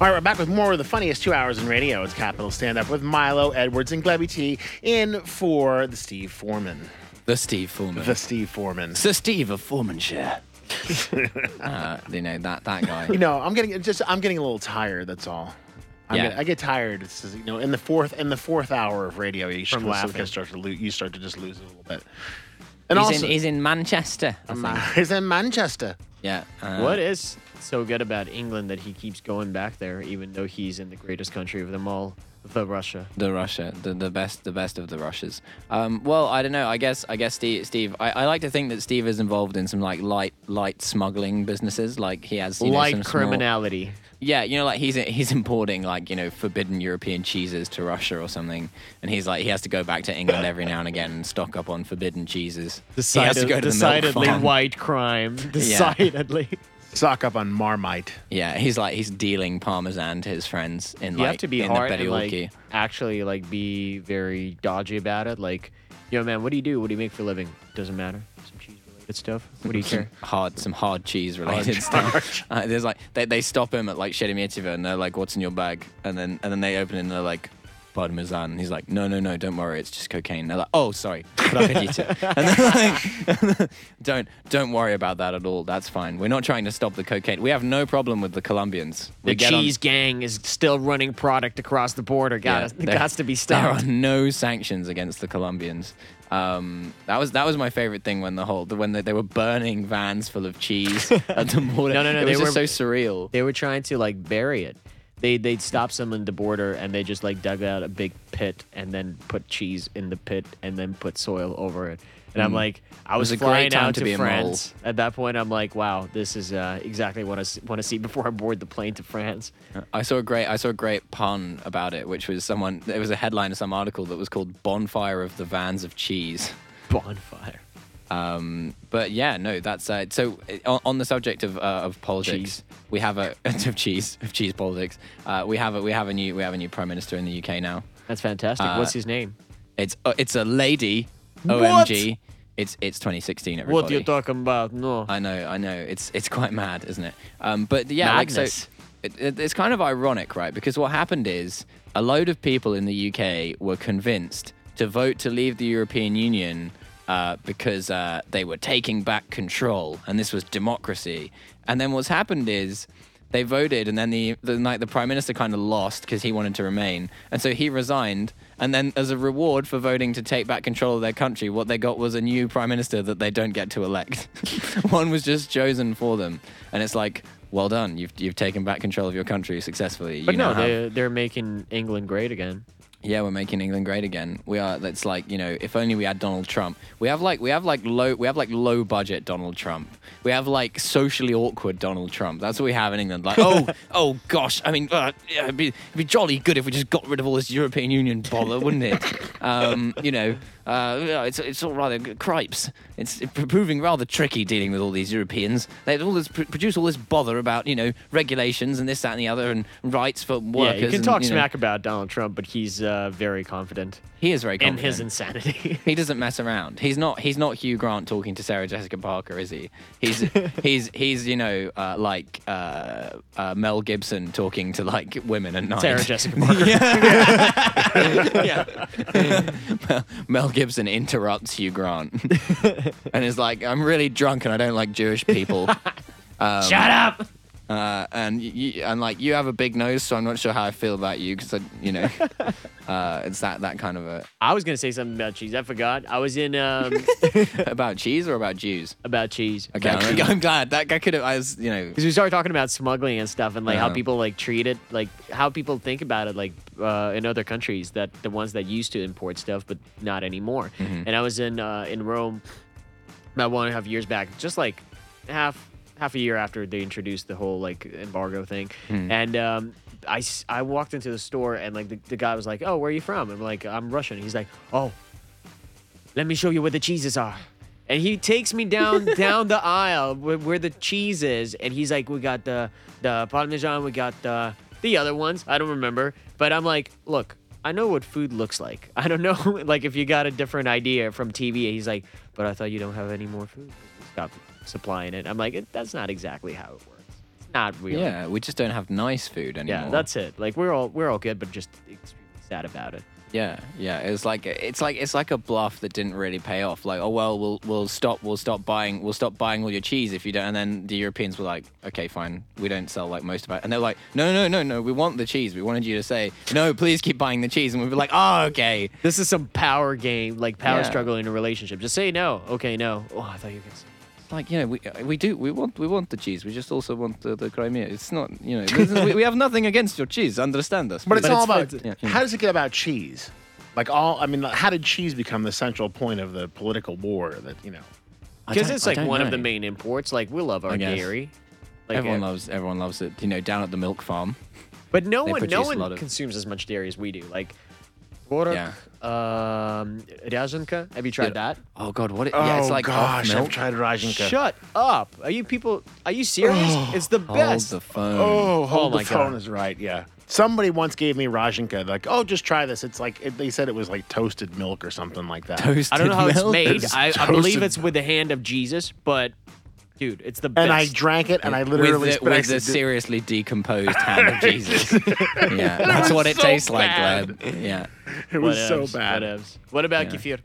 All right, we're back with more of the funniest two hours in radio. It's Capital Stand Up with Milo, Edwards, and Glebby T in for the Steve Foreman. The Steve Foreman. The Steve Foreman. Sir Steve of Foremanshire. uh, you know that that guy. You know, I'm getting just I'm getting a little tired. That's all. I'm Yeah. get- I get tired. It's just, you know, in the fourth in the fourth hour of radio, you From start to start to lose, you start to just lose it a little bit. And he's, also, in, he's in Manchester. I he's in Manchester. yeah. uh, What is so good about England that he keeps going back there, even though he's in the greatest country of them all, the Russia? The Russia, the, the best, the best of the Russias. Um, well, I don't know. I guess, I guess Steve. Steve I, I like to think that Steve is involved in some like light, light smuggling businesses. Like he has you know, Light some small- criminality. Yeah, you know, like he's he's importing like you know forbidden European cheeses to Russia or something, and he's like he has to go back to England every now and again and stock up on forbidden cheeses. he has to go to the milk decidedly farm. white crime. Decidedly. Sock up on Marmite. Yeah, he's like he's dealing parmesan to his friends in You like have to be in hard the and like actually like be very dodgy about it. Like, yo, man, what do you do? What do you make for a living? Doesn't matter. Some cheese related stuff. What do you care? hard some hard cheese related stuff. Uh, there's like they, they stop him at like Sheremetyevo and they're like, "What's in your bag?" And then and then they open it and they're like, "Parmesan." And he's like, "No, no, no, don't worry, it's just cocaine." And they're like, "Oh, sorry, Providite." and they're like, "Don't don't worry about that at all. That's fine. We're not trying to stop the cocaine. We have no problem with the Colombians. We The get on- cheese gang is still running product across the border. Got Yeah, it got to be stopped. There are no sanctions against the Colombians. Um, that was that was my favorite thing when the whole when they, they were burning vans full of cheese at the border. No, no, no, It they was just were- so surreal. They were trying to like bury it. They they'd stop someone at the border and they just like dug out a big pit and then put cheese in the pit and then put soil over it. And I'm like, I was was, flying out to to. France. At that point, I'm like, wow, this is uh, exactly what I want to see before I board the plane to France. I saw a great I saw a great pun about it, which was someone. There was a headline of some article that was called "Bonfire of the Vans of Cheese." Bonfire. Um, but yeah, no, that's uh, so. uh, On, on the subject of uh, of politics, Cheese. we have a of cheese of cheese politics. Uh, we have a we have a new we have a new prime minister in the UK now. That's fantastic. Uh, What's his name? It's uh, it's a lady. What? OMG. It's it's 2016. Everybody. What you talking about? No. I know, I know. It's it's quite mad, isn't it? Um, but yeah, like so, it, it, it's kind of ironic, right? Because what happened is a load of people in the UK were convinced to vote to leave the European Union uh, because uh, they were taking back control, and this was democracy. And then what's happened is they voted, and then the the night the prime minister kind of lost because he wanted to remain, and so he resigned. And then, as a reward for voting to take back control of their country, what they got was a new prime minister that they don't get to elect. One was just chosen for them, and it's like, well done, you've you've taken back control of your country successfully. but You no, now have- they're making England great again. Yeah, we're making England great again. We are. That's like you know, if only we had Donald Trump. We have like we have like low we have like low budget Donald Trump. We have like socially awkward Donald Trump. That's what we have in England. Like oh oh gosh, I mean uh, yeah, it'd, be, it'd be jolly good if we just got rid of all this European Union bother, wouldn't it? Um, you know, uh, yeah, it's it's all rather cripes. It's proving rather tricky dealing with all these Europeans. They all this, produce all this bother about you know regulations and this that and the other and rights for workers. yeah, you can and, talk know, smack about Donald Trump, but he's uh, very confident He is very confident in his insanity. He doesn't mess around. He's not. He's not Hugh Grant talking to Sarah Jessica Parker, is he? He's he's he's you know uh, like uh, uh, Mel Gibson talking to like women at night. Sarah Jessica Parker. Mel, Mel Gibson interrupts Hugh Grant and is like, "I'm really drunk and I don't like Jewish people." Um, Shut up. Uh, and you, and like you have a big nose, so I'm not sure how I feel about you because you know, uh, it's that that kind of a I was gonna say something about cheese. I forgot. I was in um, about cheese or about Jews. about cheese. Okay, I'm, I'm glad that guy could have. I was, you know, Because we started talking about smuggling and stuff, and like how Uh-huh. people like treat it, like how people think about it, like uh, in other countries that the ones that used to import stuff, but not anymore. Mm-hmm. And I was in uh, in Rome about one and a half years back, just like half half a year after they introduced the whole like embargo thing, Hmm. and um, I I walked into the store and like the, the guy was like, "Oh, where are you from?" I'm like, "I'm Russian." He's like, "Oh, let me show you where the cheeses are." And he takes me down down the aisle where, where the cheese is, and he's like, "We got the the parmesan, we got the the other ones. I don't remember." But I'm like, "Look, I know what food looks like. I don't know like if you got a different idea from TV." He's like, "But I thought you don't have any more food. Stopped supplying it." I'm like, "That's not exactly how it works. It's not really. Yeah, we just don't have nice food anymore. Yeah, that's it. Like we're all we're all good, but just extremely sad about it. Yeah, yeah. It's like it's like it's like a bluff that didn't really pay off. Like, oh well, we'll we'll stop we'll stop buying we'll stop buying all your cheese if you don't. And then the Europeans were like, okay, fine, we don't sell like most of it. And they're like, no, no, no, no, we want the cheese. We wanted you to say no, please keep buying the cheese. And we'd be like, oh, okay. This is some power game, like power Yeah. struggle in a relationship. Just say no. Okay, no. Oh, I thought you were gonna say. Like you know, we we do we want we want the cheese. We just also want the, the Crimea. It's not you know we, we have nothing against your cheese. Understand us. But it's please. all it's- about yeah, yeah. how does it get about cheese? Like all, I mean, how did cheese become the central point of the political war? That you know, Because it's like don't one of the main imports. Like we love our I dairy. Like, everyone uh, loves everyone loves it. You know, down at the milk farm. But no one, no one of- consumes as much dairy as we do. Like, Water, um, Have you tried Yeah. that? Oh god, what? It, yeah, it's oh, like gosh, I've tried Ryazhenka. Shut up! Are you people? Are you serious? Oh, it's the Hold best. the phone. Oh, hold oh my the phone God. is right. Yeah. Somebody once gave me Ryazhenka. Like, oh, just try this. It's like it, they said it was like toasted milk or something like that. Toasted I don't know how it's made. I, I believe it's with the hand of Jesus, but dude, it's the best. and I drank it, and I literally with the, with the seriously decomposed hand of Jesus. yeah, that's was what it so tastes bad. like, Gleb. Yeah. It was so Whatevs, bad. whatevs. What about Yeah. kefir?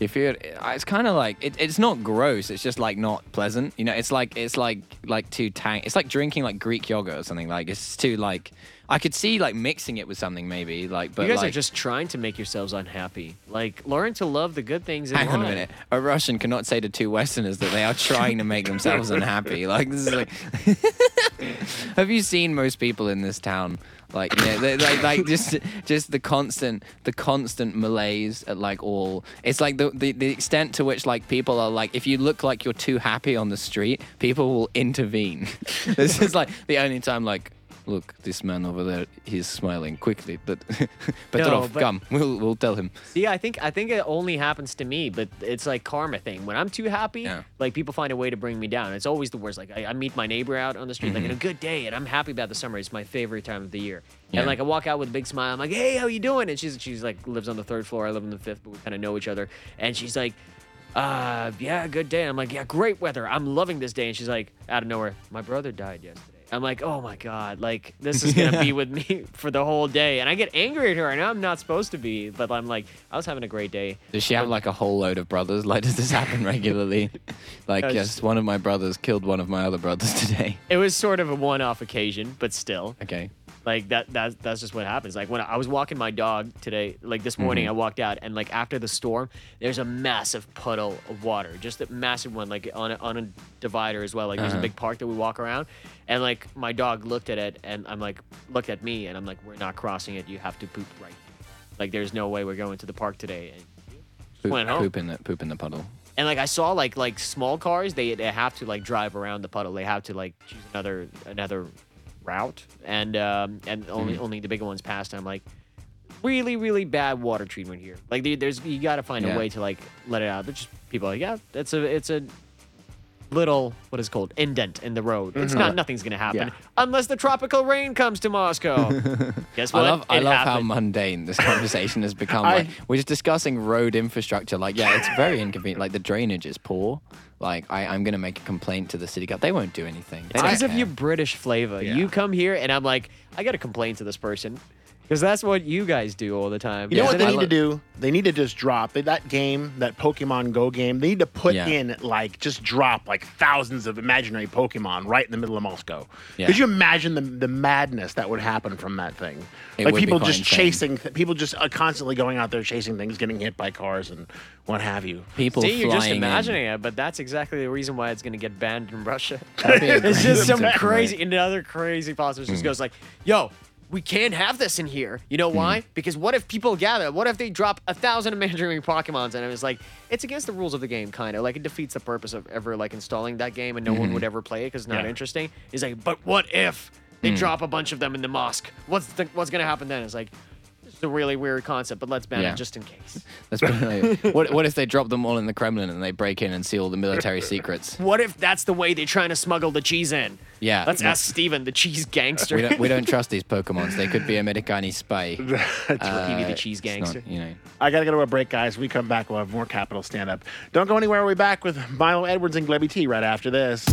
If you're, uh, it's kind of like it, it's not gross. It's just like not pleasant. You know, it's like it's like like too tang. It's like drinking like Greek yogurt or something. Like it's too like. I could see like mixing it with something maybe like. But you guys like, are just trying to make yourselves unhappy. Like, learn to love the good things in Hang on a life. minute. A Russian cannot say to two Westerners that they are trying to make themselves unhappy. Like this is like. Have you seen most people in this town? Like you know, they, like like just just the constant the constant malaise at like all. It's like the, the the extent to which like people are like if you look like you're too happy on the street, people will intervene. this is like the only time like. Look, this man over there, he's smiling quickly, but Petrov, but- come, we'll we'll tell him. See, I think I think it only happens to me, but it's like karma thing. When I'm too happy, Yeah. like people find a way to bring me down. It's always the worst. Like I, I meet my neighbor out on the street, Mm-hmm. like in a good day, and I'm happy about the summer. It's my favorite time of the year. Yeah. And like I walk out with a big smile. I'm like, hey, how you doing? And she's she's like lives on the third floor. I live on the fifth, but we kind of know each other. And she's like. Uh, yeah, good day. I'm like, yeah, great weather. I'm loving this day. And she's like, out of nowhere, my brother died yesterday. I'm like, oh my god, like this is gonna be with me for the whole day. And I get angry at her. I know I'm not supposed to be, but I'm like, I was having a great day. Does she have like a whole load of brothers? Like, does this happen regularly? like, yes, just- one of my brothers killed one of my other brothers today. It was sort of a one-off occasion, but still, Okay. Like that that that's just what happens. Like when I was walking my dog today, like this morning, I walked out and like after the storm, there's a massive puddle of water, just a massive one, like on a, on a divider as well. Like there's a Uh-huh. big park that we walk around, and like my dog looked at it, and I'm like looked at me, and I'm like, we're not crossing it. You have to poop right. here. Like there's no way we're going to the park today. And Poop, went home. poop in the poop in the puddle. and like I saw like like small cars, they they have to like drive around the puddle. They have to like choose another another route, and um and only only the bigger ones passed. And I'm like, really really bad water treatment here. Like there- there's you got to find Yeah. a way to like let it out. There's just people are like yeah, it's a it's a little what is it called indent in the road. It's not nothing's gonna happen Yeah. unless the tropical rain comes to Moscow. Guess I what? love I It love happened. how mundane this conversation has become. I- like, we're just discussing road infrastructure. Like, yeah, it's very inconvenient. Like the drainage is poor. Like, I, I'm gonna make a complaint to the city council. They won't do anything. They It's don't because of care. your British flavor. Yeah. You come here and I'm like, I gotta complain to this person. Because that's what you guys do all the time. You know what they I need lo- to do? They need to just drop that game, that Pokemon Go game. They need to put Yeah. in like just drop like thousands of imaginary Pokemon right in the middle of Moscow. Yeah. Could you imagine the the madness that would happen from that thing? It like would be people quite just insane. chasing, people just uh, constantly going out there chasing things, getting hit by cars and what have you. people See, you're just flying in. imagining it, but that's exactly the reason why it's gonna get banned in Russia. That'd be a it's just some concept, crazy, another crazy Hmm. just goes like, "Yo, we can't have this in here. You know why? Hmm. Because what if people gather? What if they drop a thousand imaginary Pokemons? And it was like, it's against the rules of the game, kind of. Like it defeats the purpose of ever like installing that game, and no Mm-hmm. one would ever play it because it's not Yeah. interesting. He's like, but what if they Hmm. drop a bunch of them in the mosque? What's the, what's gonna happen then? It's like. It's a really weird concept, but let's ban Yeah. it just in case. Let's like- what, what if they drop them all in the Kremlin and they break in and see all the military secrets? What if that's the way they're trying to smuggle the cheese in? Yeah. Let's no, ask Steven, the cheese gangster. We don't, we don't trust these Pokemons. They could be a Americani spy. Stevie the Uh, cheese it's not, gangster. you know. I gotta go to a break, guys. We come back, we'll have more Capital Stand Up. Don't go anywhere. We'll be back with Milo Edwards and Glebby T right after this.